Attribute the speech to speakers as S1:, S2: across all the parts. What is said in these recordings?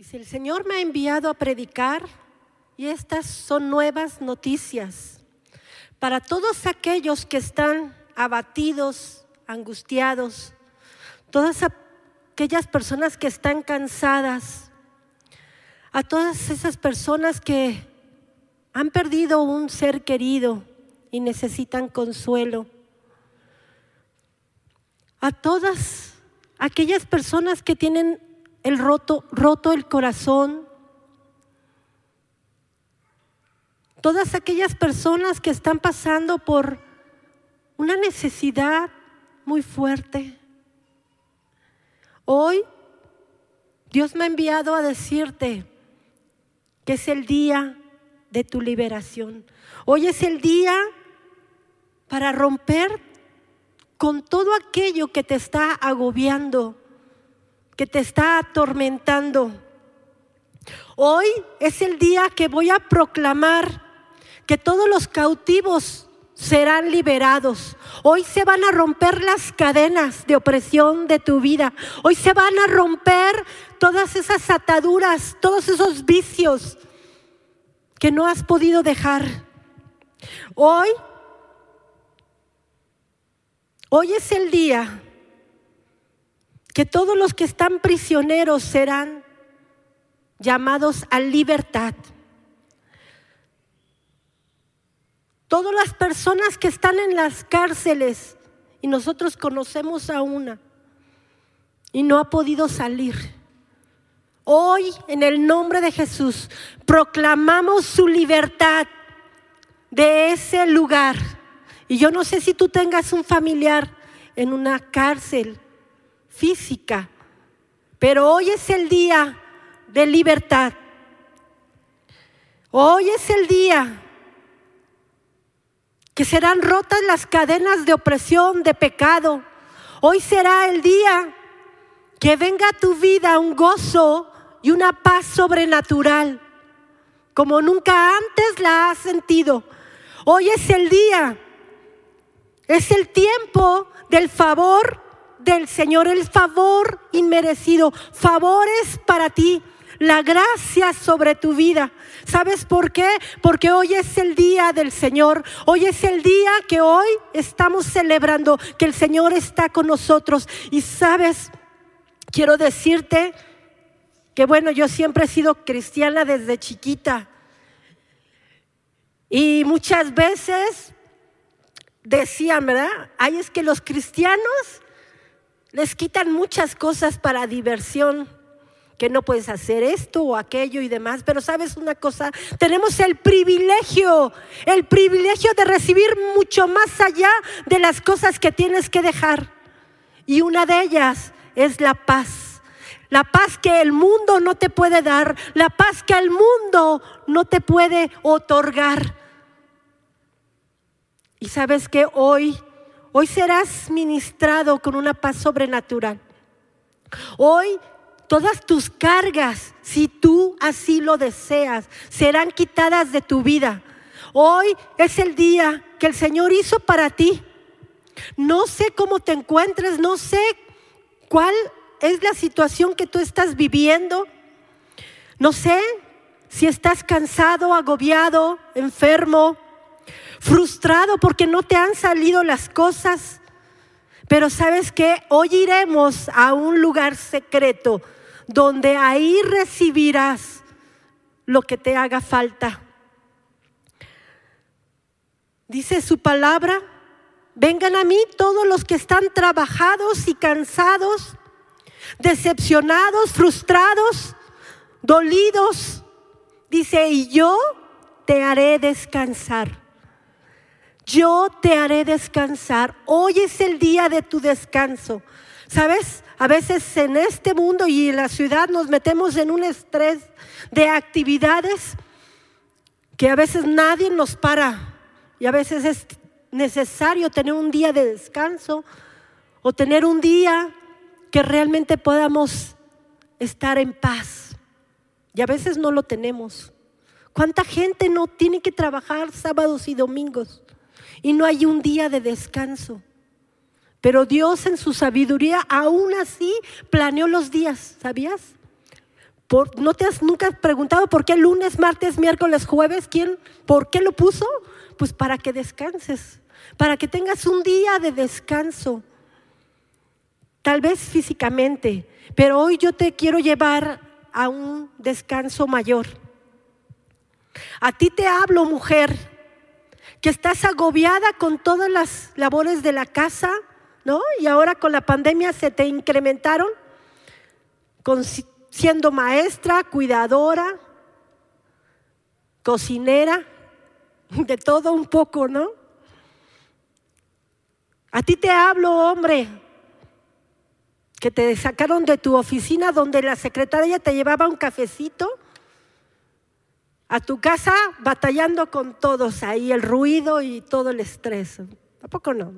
S1: Dice, el Señor me ha enviado a predicar y estas son nuevas noticias para todos aquellos que están abatidos, angustiados, todas aquellas personas que están cansadas, a todas esas personas que han perdido un ser querido y necesitan consuelo, a todas aquellas personas que tienen el roto, roto el corazón. Todas aquellas personas que están pasando por una necesidad muy fuerte. Hoy Dios me ha enviado a decirte que es el día de tu liberación. Hoy es el día para romper con todo aquello que te está agobiando que te está atormentando. Hoy es el día que voy a proclamar que todos los cautivos serán liberados. Hoy se van a romper las cadenas de opresión de tu vida. Hoy se van a romper todas esas ataduras, todos esos vicios que no has podido dejar. Hoy, hoy es el día que todos los que están prisioneros serán llamados a libertad. Todas las personas que están en las cárceles, y nosotros conocemos a una, y no ha podido salir. Hoy, en el nombre de Jesús, proclamamos su libertad de ese lugar. Y yo no sé si tú tengas un familiar en una cárcel física. Pero hoy es el día de libertad. Hoy es el día que serán rotas las cadenas de opresión, de pecado. Hoy será el día que venga a tu vida un gozo y una paz sobrenatural, como nunca antes la has sentido. Hoy es el día, es el tiempo del favor del Señor, el favor inmerecido, favores para ti, la gracia sobre tu vida. ¿Sabes por qué? Porque hoy es el día del Señor. Hoy es el día que hoy estamos celebrando que el Señor está con nosotros. Y sabes, quiero decirte que bueno, yo siempre he sido cristiana desde chiquita. Y muchas veces decían, ¿verdad? Ay, es que los cristianos les quitan muchas cosas para diversión, que no puedes hacer esto o aquello y demás, pero sabes una cosa, tenemos el privilegio, el privilegio de recibir mucho más allá de las cosas que tienes que dejar. Y una de ellas es la paz. La paz que el mundo no te puede dar, la paz que el mundo no te puede otorgar. Y sabes que hoy Hoy serás ministrado con una paz sobrenatural. Hoy todas tus cargas, si tú así lo deseas, serán quitadas de tu vida. Hoy es el día que el Señor hizo para ti. No sé cómo te encuentres, no sé cuál es la situación que tú estás viviendo. No sé si estás cansado, agobiado, enfermo frustrado porque no te han salido las cosas. Pero sabes que hoy iremos a un lugar secreto donde ahí recibirás lo que te haga falta. Dice su palabra, vengan a mí todos los que están trabajados y cansados, decepcionados, frustrados, dolidos. Dice, y yo te haré descansar yo te haré descansar. Hoy es el día de tu descanso. ¿Sabes? A veces en este mundo y en la ciudad nos metemos en un estrés de actividades que a veces nadie nos para. Y a veces es necesario tener un día de descanso o tener un día que realmente podamos estar en paz. Y a veces no lo tenemos. ¿Cuánta gente no tiene que trabajar sábados y domingos? Y no hay un día de descanso. Pero Dios en su sabiduría aún así planeó los días, ¿sabías? ¿No te has nunca preguntado por qué lunes, martes, miércoles, jueves? ¿Quién? ¿Por qué lo puso? Pues para que descanses, para que tengas un día de descanso. Tal vez físicamente, pero hoy yo te quiero llevar a un descanso mayor. A ti te hablo, mujer, que estás agobiada con todas las labores de la casa, ¿no? Y ahora con la pandemia se te incrementaron siendo maestra, cuidadora, cocinera, de todo un poco, ¿no? A ti te hablo, hombre, que te sacaron de tu oficina donde la secretaria te llevaba un cafecito a tu casa batallando con todos ahí, el ruido y todo el estrés. ¿A poco no?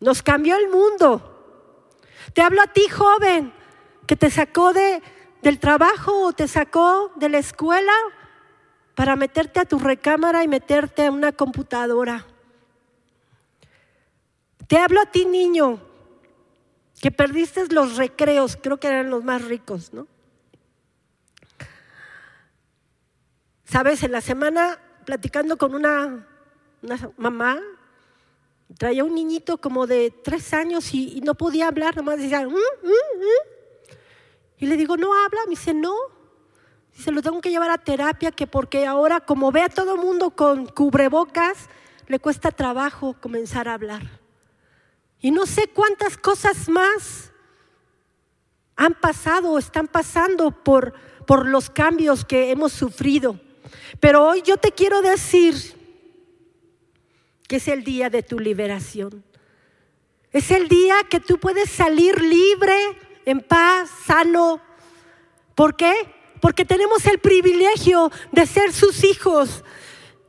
S1: Nos cambió el mundo. Te hablo a ti, joven, que te sacó de, del trabajo o te sacó de la escuela para meterte a tu recámara y meterte a una computadora. Te hablo a ti, niño, que perdiste los recreos, creo que eran los más ricos, ¿no? Sabes, en la semana platicando con una, mamá, traía un niñito como de tres años y, no podía hablar, nomás decía, mm, mm, mm". Y le digo, no habla, me dice, no. Dice, lo tengo que llevar a terapia, que porque ahora como ve a todo el mundo con cubrebocas, le cuesta trabajo comenzar a hablar. Y no sé cuántas cosas más han pasado o están pasando por, por los cambios que hemos sufrido. Pero hoy yo te quiero decir que es el día de tu liberación. Es el día que tú puedes salir libre en paz, sano. ¿Por qué? Porque tenemos el privilegio de ser sus hijos.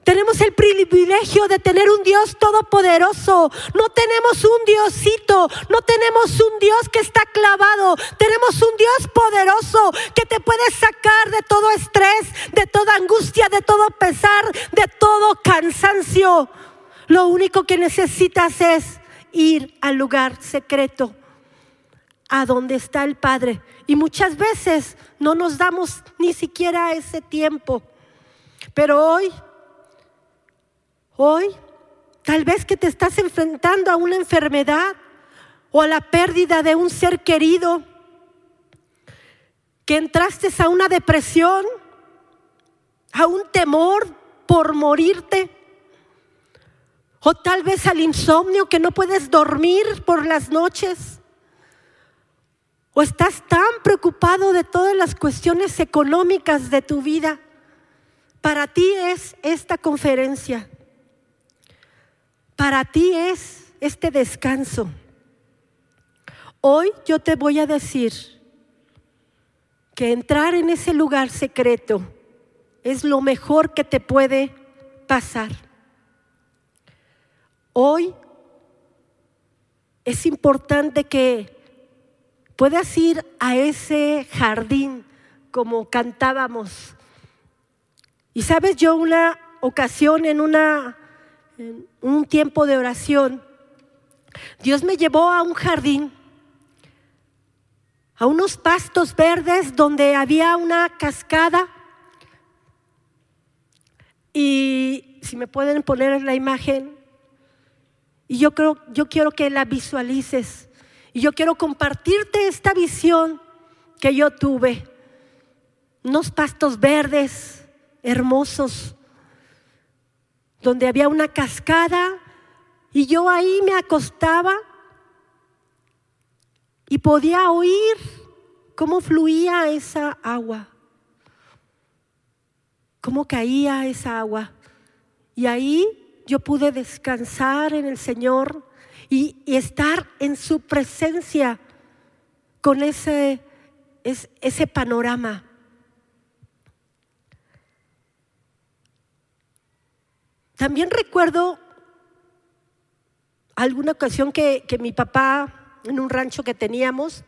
S1: Tenemos el privilegio de tener un Dios todopoderoso. No tenemos un Diosito, no tenemos un Dios que está clavado. Tenemos un Dios poderoso que te puede sacar de todo estrés, de toda angustia, de todo pesar, de todo cansancio. Lo único que necesitas es ir al lugar secreto a donde está el Padre. Y muchas veces no nos damos ni siquiera ese tiempo. Pero hoy, hoy, tal vez que te estás enfrentando a una enfermedad o a la pérdida de un ser querido, que entraste a una depresión, a un temor por morirte, o tal vez al insomnio que no puedes dormir por las noches ¿O estás tan preocupado de todas las cuestiones económicas de tu vida? Para ti es esta conferencia. Para ti es este descanso. Hoy yo te voy a decir que entrar en ese lugar secreto es lo mejor que te puede pasar. Hoy es importante que puedas ir a ese jardín como cantábamos. Y sabes, yo una ocasión en, una, en un tiempo de oración, Dios me llevó a un jardín, a unos pastos verdes donde había una cascada. Y si me pueden poner la imagen, y yo creo, yo quiero que la visualices. Y yo quiero compartirte esta visión que yo tuve. Unos pastos verdes, hermosos, donde había una cascada y yo ahí me acostaba y podía oír cómo fluía esa agua, cómo caía esa agua. Y ahí yo pude descansar en el Señor y, estar en su presencia con ese, ese panorama. También recuerdo alguna ocasión que, que, mi papá, en un rancho que teníamos,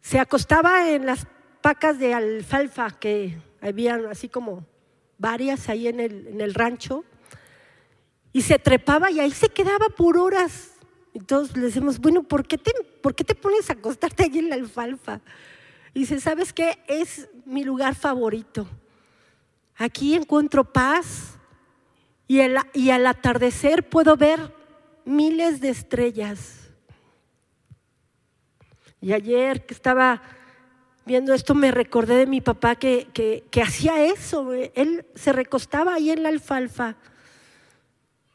S1: se acostaba en las pacas de alfalfa que habían así como varias ahí en el, en el rancho y se trepaba y ahí se quedaba por horas. Y todos le decimos, bueno, ¿por qué, te, ¿por qué te pones a acostarte allí en la alfalfa? Y dice, ¿sabes qué? Es mi lugar favorito. Aquí encuentro paz y, al atardecer puedo ver miles de estrellas. Y ayer que estaba viendo esto me recordé de mi papá que, que, hacía eso. Él se recostaba ahí en la alfalfa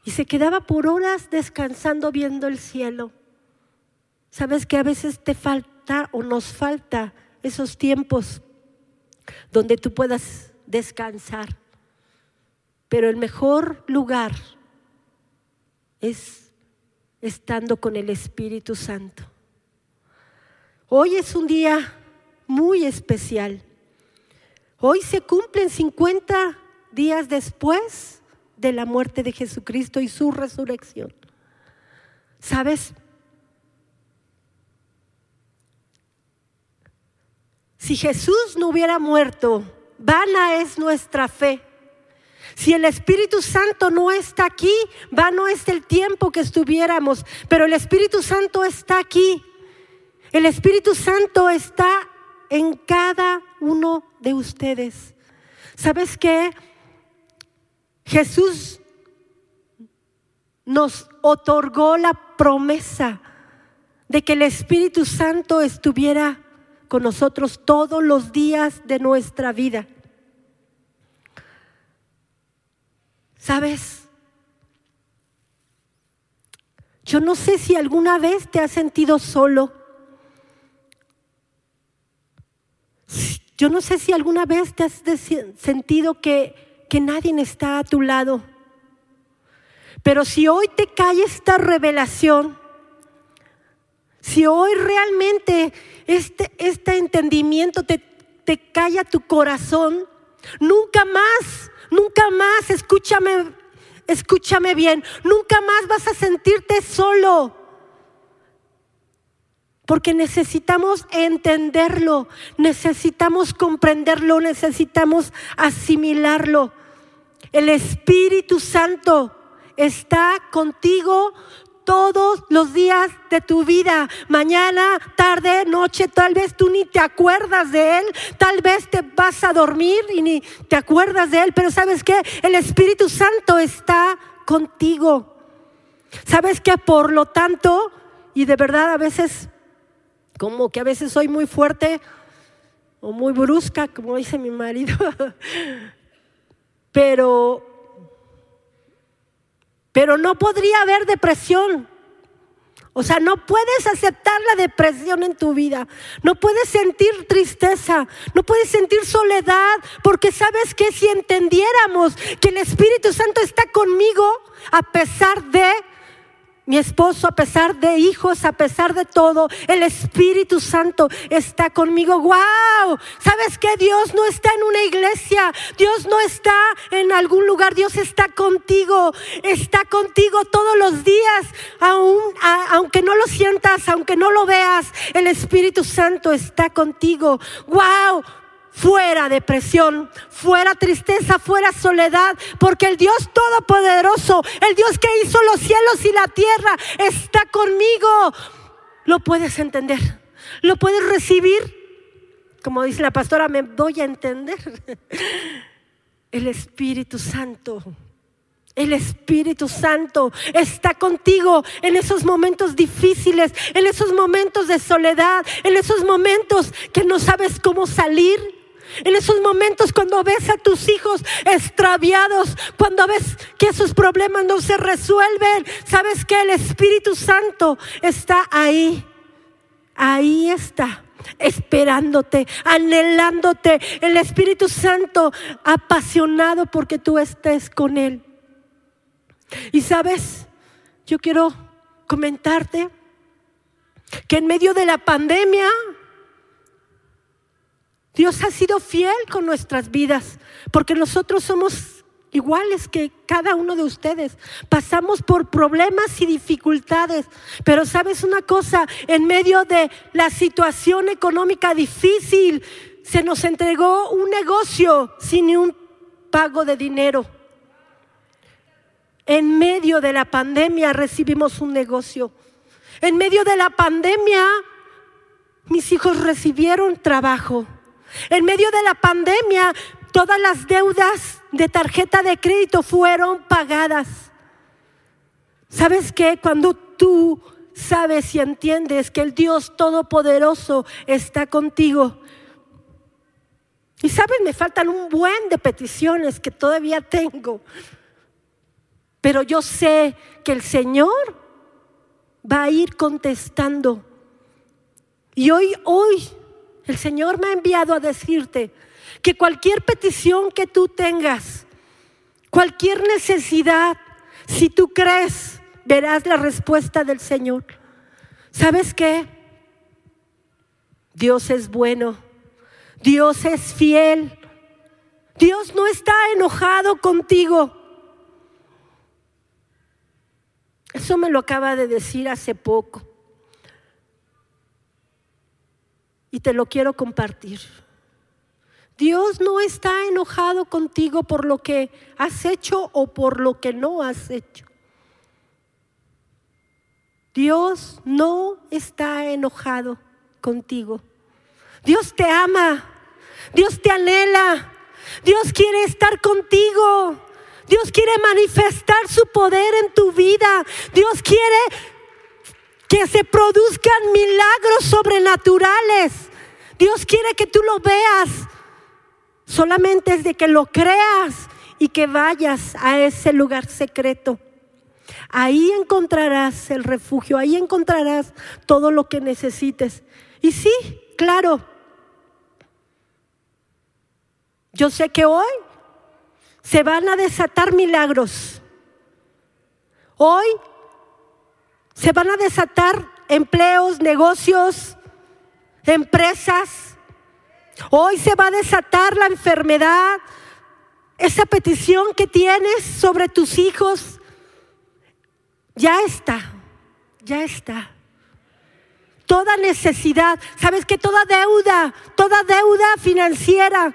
S1: y se quedaba por horas descansando viendo el cielo. Sabes que a veces te falta o nos falta esos tiempos donde tú puedas descansar. Pero el mejor lugar es estando con el Espíritu Santo. Hoy es un día muy especial. Hoy se cumplen 50 días después de la muerte de Jesucristo y su resurrección. ¿Sabes? Si Jesús no hubiera muerto, vana es nuestra fe. Si el Espíritu Santo no está aquí, vano es el tiempo que estuviéramos, pero el Espíritu Santo está aquí. El Espíritu Santo está en cada uno de ustedes. ¿Sabes qué? Jesús nos otorgó la promesa de que el Espíritu Santo estuviera con nosotros todos los días de nuestra vida. ¿Sabes? Yo no sé si alguna vez te has sentido solo Yo no sé si alguna vez te has sentido que, que nadie está a tu lado. Pero si hoy te cae esta revelación, si hoy realmente este, este entendimiento te, te calla tu corazón, nunca más, nunca más, escúchame, escúchame bien, nunca más vas a sentirte solo. Porque necesitamos entenderlo, necesitamos comprenderlo, necesitamos asimilarlo. El Espíritu Santo está contigo todos los días de tu vida, mañana, tarde, noche, tal vez tú ni te acuerdas de Él, tal vez te vas a dormir y ni te acuerdas de Él, pero sabes que el Espíritu Santo está contigo. Sabes que por lo tanto, y de verdad a veces como que a veces soy muy fuerte o muy brusca, como dice mi marido, pero, pero no podría haber depresión. O sea, no puedes aceptar la depresión en tu vida. No puedes sentir tristeza. No puedes sentir soledad. Porque sabes que si entendiéramos que el Espíritu Santo está conmigo a pesar de mi esposo, a pesar de hijos, a pesar de todo, el Espíritu Santo está conmigo. ¡Wow! ¿Sabes que Dios no está en una iglesia? Dios no está en algún lugar. Dios está contigo. Está contigo todos los días. aunque no lo sientas, aunque no lo veas, el Espíritu Santo está contigo. ¡Wow! Fuera depresión, fuera tristeza, fuera soledad, porque el Dios Todopoderoso, el Dios que hizo los cielos y la tierra, está conmigo. Lo puedes entender, lo puedes recibir. Como dice la pastora, me doy a entender. El Espíritu Santo. El Espíritu Santo está contigo en esos momentos difíciles, en esos momentos de soledad, en esos momentos que no sabes cómo salir. En esos momentos cuando ves a tus hijos extraviados, cuando ves que esos problemas no se resuelven, sabes que el Espíritu Santo está ahí. Ahí está, esperándote, anhelándote. El Espíritu Santo apasionado porque tú estés con Él. Y sabes, yo quiero comentarte que en medio de la pandemia, Dios ha sido fiel con nuestras vidas, porque nosotros somos iguales que cada uno de ustedes. Pasamos por problemas y dificultades, pero sabes una cosa, en medio de la situación económica difícil, se nos entregó un negocio sin un pago de dinero. En medio de la pandemia recibimos un negocio. En medio de la pandemia mis hijos recibieron trabajo. En medio de la pandemia, todas las deudas de tarjeta de crédito fueron pagadas. ¿Sabes qué? Cuando tú sabes y entiendes que el Dios Todopoderoso está contigo. Y sabes, me faltan un buen de peticiones que todavía tengo. Pero yo sé que el Señor va a ir contestando. Y hoy, hoy, el Señor me ha enviado a decirte que cualquier petición que tú tengas, cualquier necesidad, si tú crees, verás la respuesta del Señor. ¿Sabes qué? Dios es bueno, Dios es fiel, Dios no está enojado contigo. Eso me lo acaba de decir hace poco. Y te lo quiero compartir. Dios no está enojado contigo por lo que has hecho o por lo que no has hecho. Dios no está enojado contigo. Dios te ama. Dios te anhela. Dios quiere estar contigo. Dios quiere manifestar su poder en tu vida. Dios quiere que se produzcan milagros sobrenaturales. Dios quiere que tú lo veas. Solamente es de que lo creas y que vayas a ese lugar secreto. Ahí encontrarás el refugio, ahí encontrarás todo lo que necesites. Y sí, claro, yo sé que hoy se van a desatar milagros. Hoy se van a desatar empleos, negocios, empresas. Hoy se va a desatar la enfermedad, esa petición que tienes sobre tus hijos. Ya está, ya está. Toda necesidad, sabes que toda deuda, toda deuda financiera,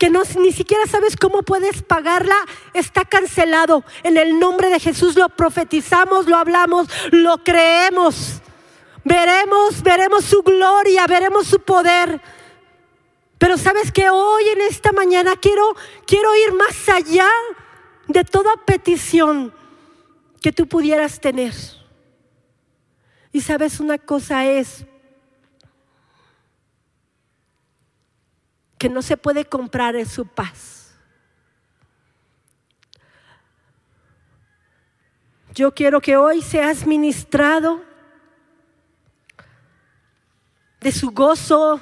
S1: que no, ni siquiera sabes cómo puedes pagarla, está cancelado. En el nombre de Jesús lo profetizamos, lo hablamos, lo creemos. Veremos, veremos su gloria, veremos su poder. Pero sabes que hoy en esta mañana quiero, quiero ir más allá de toda petición que tú pudieras tener. Y sabes una cosa es, que no se puede comprar en su paz. Yo quiero que hoy seas ministrado de su gozo,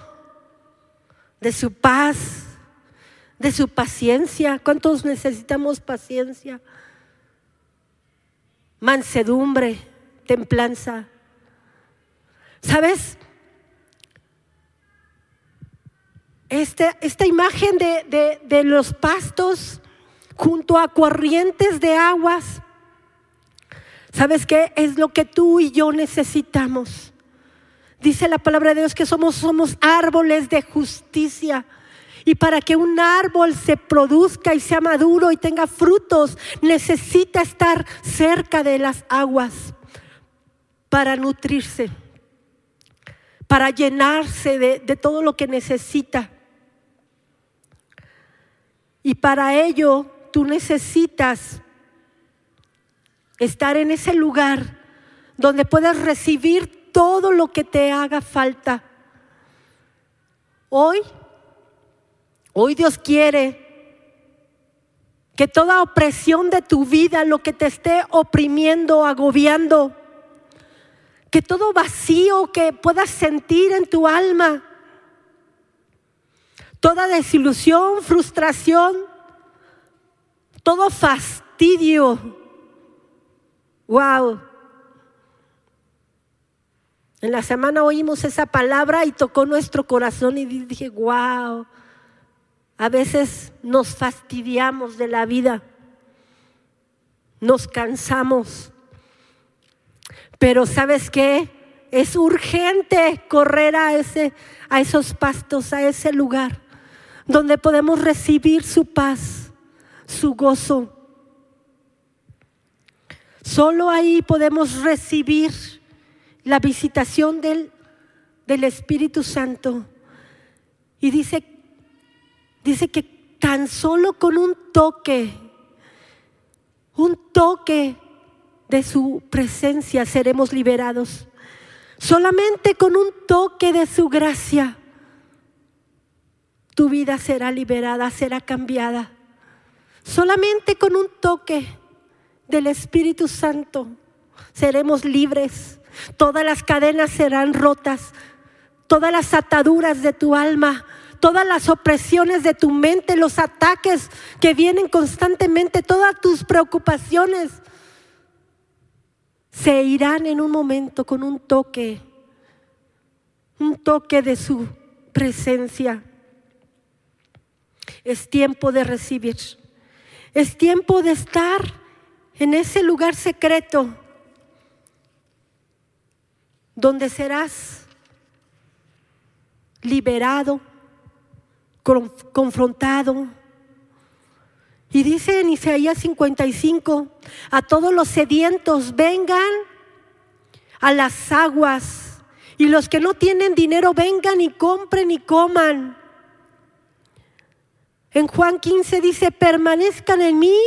S1: de su paz, de su paciencia. ¿Cuántos necesitamos paciencia? Mansedumbre, templanza. ¿Sabes? Esta imagen de, de los pastos junto a corrientes de aguas, ¿sabes qué? Es lo que tú y yo necesitamos. Dice la palabra de Dios que somos, somos árboles de justicia. Y para que un árbol se produzca y sea maduro y tenga frutos, necesita estar cerca de las aguas para nutrirse, para llenarse de, de todo lo que necesita. Y para ello tú necesitas estar en ese lugar donde puedas recibir todo lo que te haga falta. Hoy, hoy Dios quiere que toda opresión de tu vida, lo que te esté oprimiendo, agobiando, que todo vacío que puedas sentir en tu alma, toda desilusión, frustración, todo fastidio. Wow. En la semana oímos esa palabra y tocó nuestro corazón y dije, wow. A veces nos fastidiamos de la vida, nos cansamos. Pero ¿sabes qué? Es urgente correr a, ese, a esos pastos, a ese lugar donde podemos recibir su paz, su gozo. Solo ahí podemos recibir la visitación del, del Espíritu Santo. Y dice, dice que tan solo con un toque, un toque de su presencia seremos liberados. Solamente con un toque de su gracia, tu vida será liberada, será cambiada. Solamente con un toque del Espíritu Santo seremos libres. Todas las cadenas serán rotas, todas las ataduras de tu alma todas las opresiones de tu mente, los ataques que vienen constantemente, todas tus preocupaciones, se irán en un momento con un toque, un toque de su presencia. Es tiempo de recibir, es tiempo de estar en ese lugar secreto donde serás liberado, confrontado. Y dice en Isaías 55, a todos los sedientos vengan a las aguas y los que no tienen dinero vengan y compren y coman. En Juan 15 dice, permanezcan en mí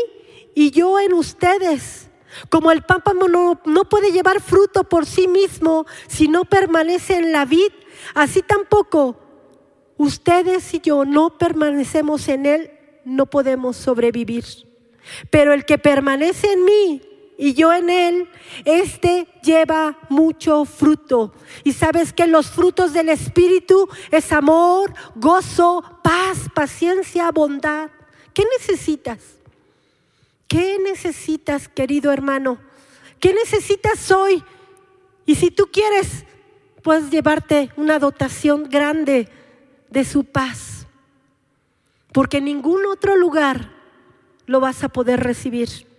S1: y yo en ustedes. Como el pámpano no, no, puede llevar fruto por sí mismo si no permanece en la vid, así tampoco ustedes y yo no permanecemos en Él, no podemos sobrevivir. Pero el que permanece en mí y yo en Él, este lleva mucho fruto. Y sabes que los frutos del Espíritu es amor, gozo, paz, paciencia, bondad. ¿Qué necesitas? ¿Qué necesitas, querido hermano? ¿Qué necesitas hoy? Y si tú quieres, puedes llevarte una dotación grande de su paz, porque en ningún otro lugar lo vas a poder recibir.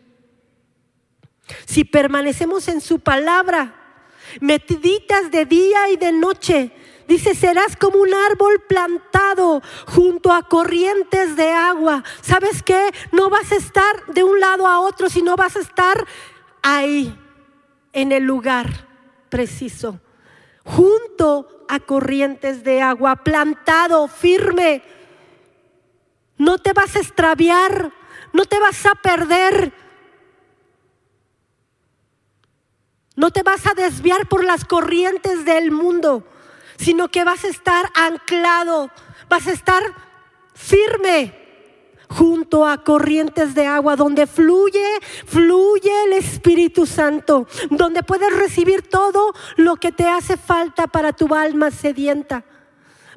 S1: Si permanecemos en su palabra, meditas de día y de noche, dice, serás como un árbol plantado junto a corrientes de agua. ¿Sabes qué? No vas a estar de un lado a otro, sino vas a estar ahí, en el lugar preciso, junto a corrientes de agua, plantado, firme. No te vas a extraviar, no te vas a perder. No te vas a desviar por las corrientes del mundo, sino que vas a estar anclado, vas a estar firme junto a corrientes de agua, donde fluye, fluye el Espíritu Santo, donde puedes recibir todo lo que te hace falta para tu alma sedienta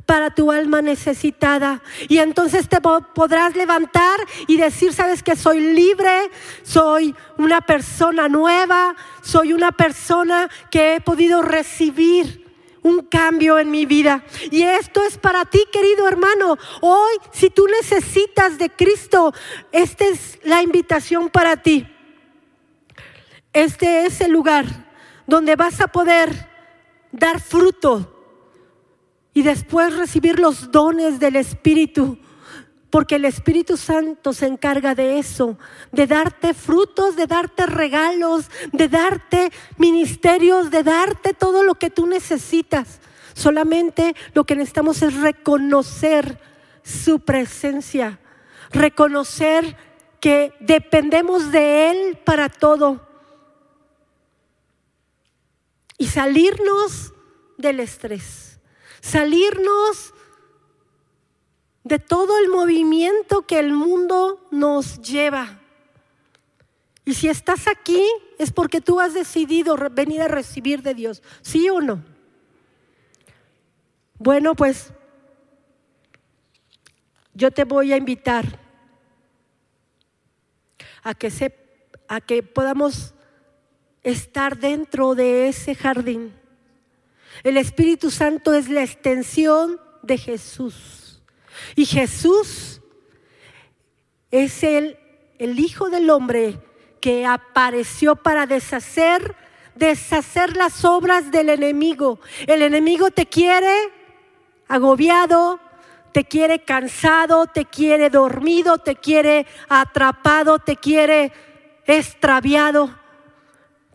S1: para tu alma necesitada. Y entonces te podrás levantar y decir, sabes que soy libre, soy una persona nueva, soy una persona que he podido recibir un cambio en mi vida. Y esto es para ti, querido hermano. Hoy, si tú necesitas de Cristo, esta es la invitación para ti. Este es el lugar donde vas a poder dar fruto y después recibir los dones del Espíritu porque el Espíritu Santo se encarga de eso, de darte frutos, de darte regalos, de darte ministerios, de darte todo lo que tú necesitas. Solamente lo que necesitamos es reconocer su presencia, reconocer que dependemos de Él para todo y salirnos del estrés, salirnos de todo el movimiento que el mundo nos lleva. Y si estás aquí es porque tú has decidido venir a recibir de Dios, ¿sí o no? Bueno, pues yo te voy a invitar a que, se, a que podamos estar dentro de ese jardín. El Espíritu Santo es la extensión de Jesús. Y Jesús es el, el Hijo del Hombre que apareció para deshacer, deshacer las obras del enemigo. El enemigo te quiere agobiado, te quiere cansado, te quiere dormido, te quiere atrapado, te quiere extraviado.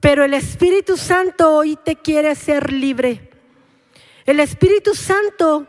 S1: Pero el Espíritu Santo hoy te quiere ser libre. El Espíritu Santo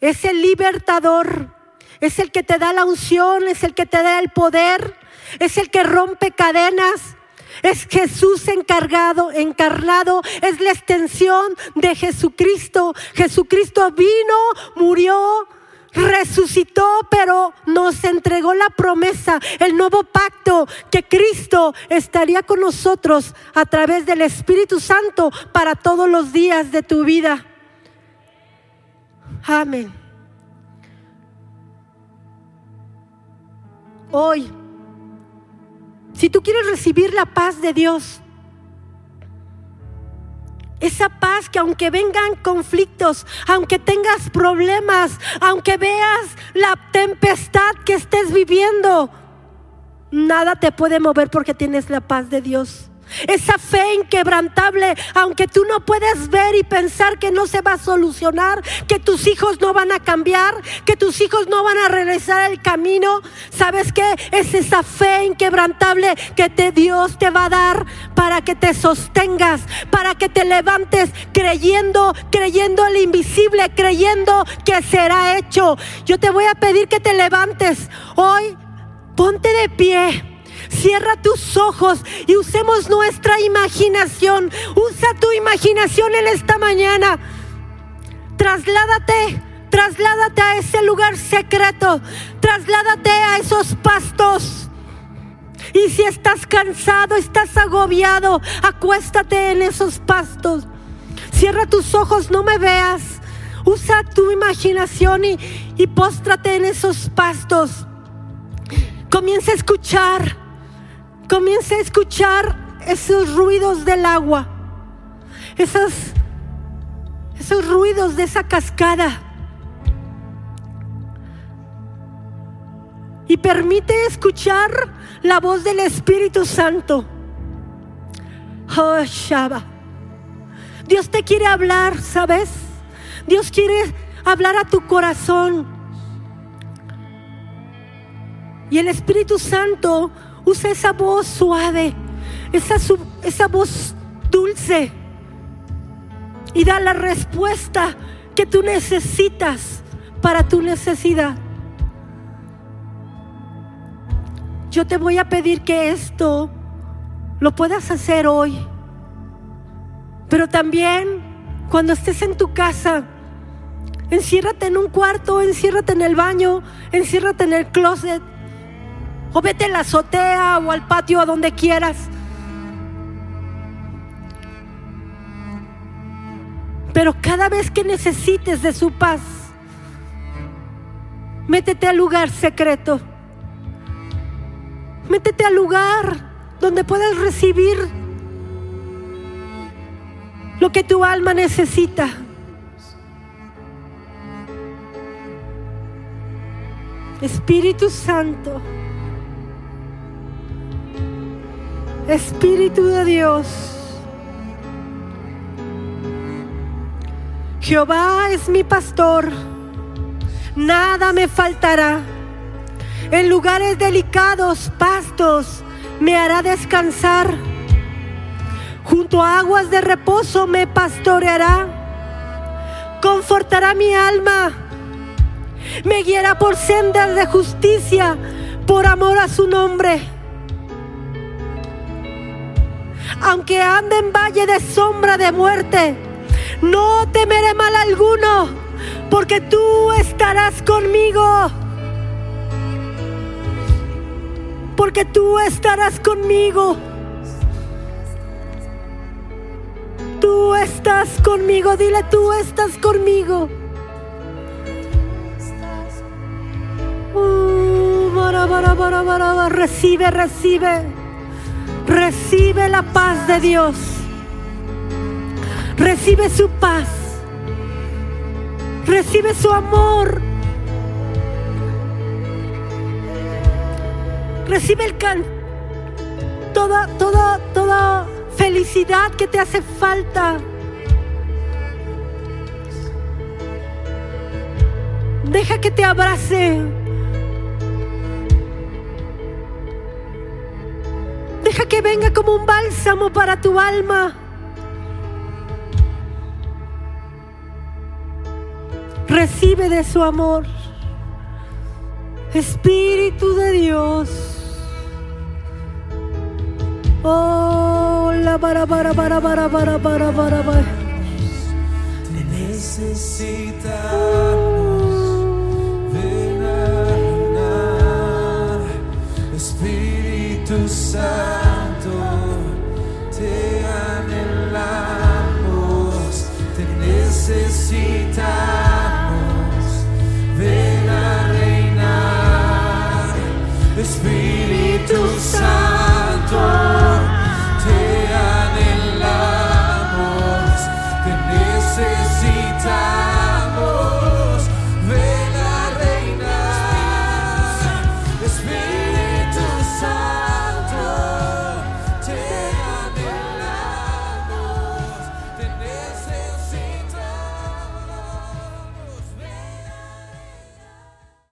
S1: es el libertador, es el que te da la unción, es el que te da el poder, es el que rompe cadenas. Es Jesús encargado, encarnado, es la extensión de Jesucristo. Jesucristo vino, murió, resucitó, pero nos entregó la promesa, el nuevo pacto, que Cristo estaría con nosotros a través del Espíritu Santo para todos los días de tu vida. Amén. Hoy, si tú quieres recibir la paz de Dios, esa paz que aunque vengan conflictos, aunque tengas problemas, aunque veas la tempestad que estés viviendo, nada te puede mover porque tienes la paz de Dios. Esa fe inquebrantable, aunque tú no puedes ver y pensar que no se va a solucionar, que tus hijos no van a cambiar, que tus hijos no van a regresar al camino. ¿Sabes qué? Es esa fe inquebrantable que te, Dios te va a dar para que te sostengas, para que te levantes creyendo, creyendo el invisible, creyendo que será hecho. Yo te voy a pedir que te levantes hoy. Ponte de pie. Cierra tus ojos y usemos nuestra imaginación. Usa tu imaginación en esta mañana. Trasládate, trasládate a ese lugar secreto. Trasládate a esos pastos. Y si estás cansado, estás agobiado, acuéstate en esos pastos. Cierra tus ojos, no me veas. Usa tu imaginación y, y póstrate en esos pastos. Comienza a escuchar comienza a escuchar esos ruidos del agua, esos, esos ruidos de esa cascada. Y permite escuchar la voz del Espíritu Santo. Oh, Shaba. Dios te quiere hablar, ¿sabes? Dios quiere hablar a tu corazón. Y el Espíritu Santo Usa esa voz suave, esa, esa voz dulce y da la respuesta que tú necesitas para tu necesidad. Yo te voy a pedir que esto lo puedas hacer hoy, pero también cuando estés en tu casa, enciérrate en un cuarto, enciérrate en el baño, enciérrate en el closet o vete a la azotea o al patio a donde quieras. Pero cada vez que necesites de su paz, métete al lugar secreto. Métete al lugar donde puedas recibir lo que tu alma necesita. Espíritu Santo. Espíritu de Dios. Jehová es mi pastor, nada me faltará. En lugares delicados, pastos, me hará descansar. Junto a aguas de reposo me pastoreará. Confortará mi alma. Me guiará por sendas de justicia, por amor a su nombre aunque ande en valle de sombra de muerte, no temeré mal alguno, porque tú estarás conmigo. Porque tú estarás conmigo. Tú estás conmigo, dile tú estás conmigo. Uh, recibe, recibe. Recibe la paz de Dios. Recibe su paz. Recibe su amor. Recibe el can toda, toda, toda felicidad que te hace falta. Deja que te abrace. Que venga como un bálsamo para tu alma. Recibe de su amor. Espíritu de Dios. Oh, la para para para para para para para para.
S2: Espíritu Santo, te anhelamos, te necesitamos, ven a reinar, Espíritu Santo, te anhelamos, te necesitamos.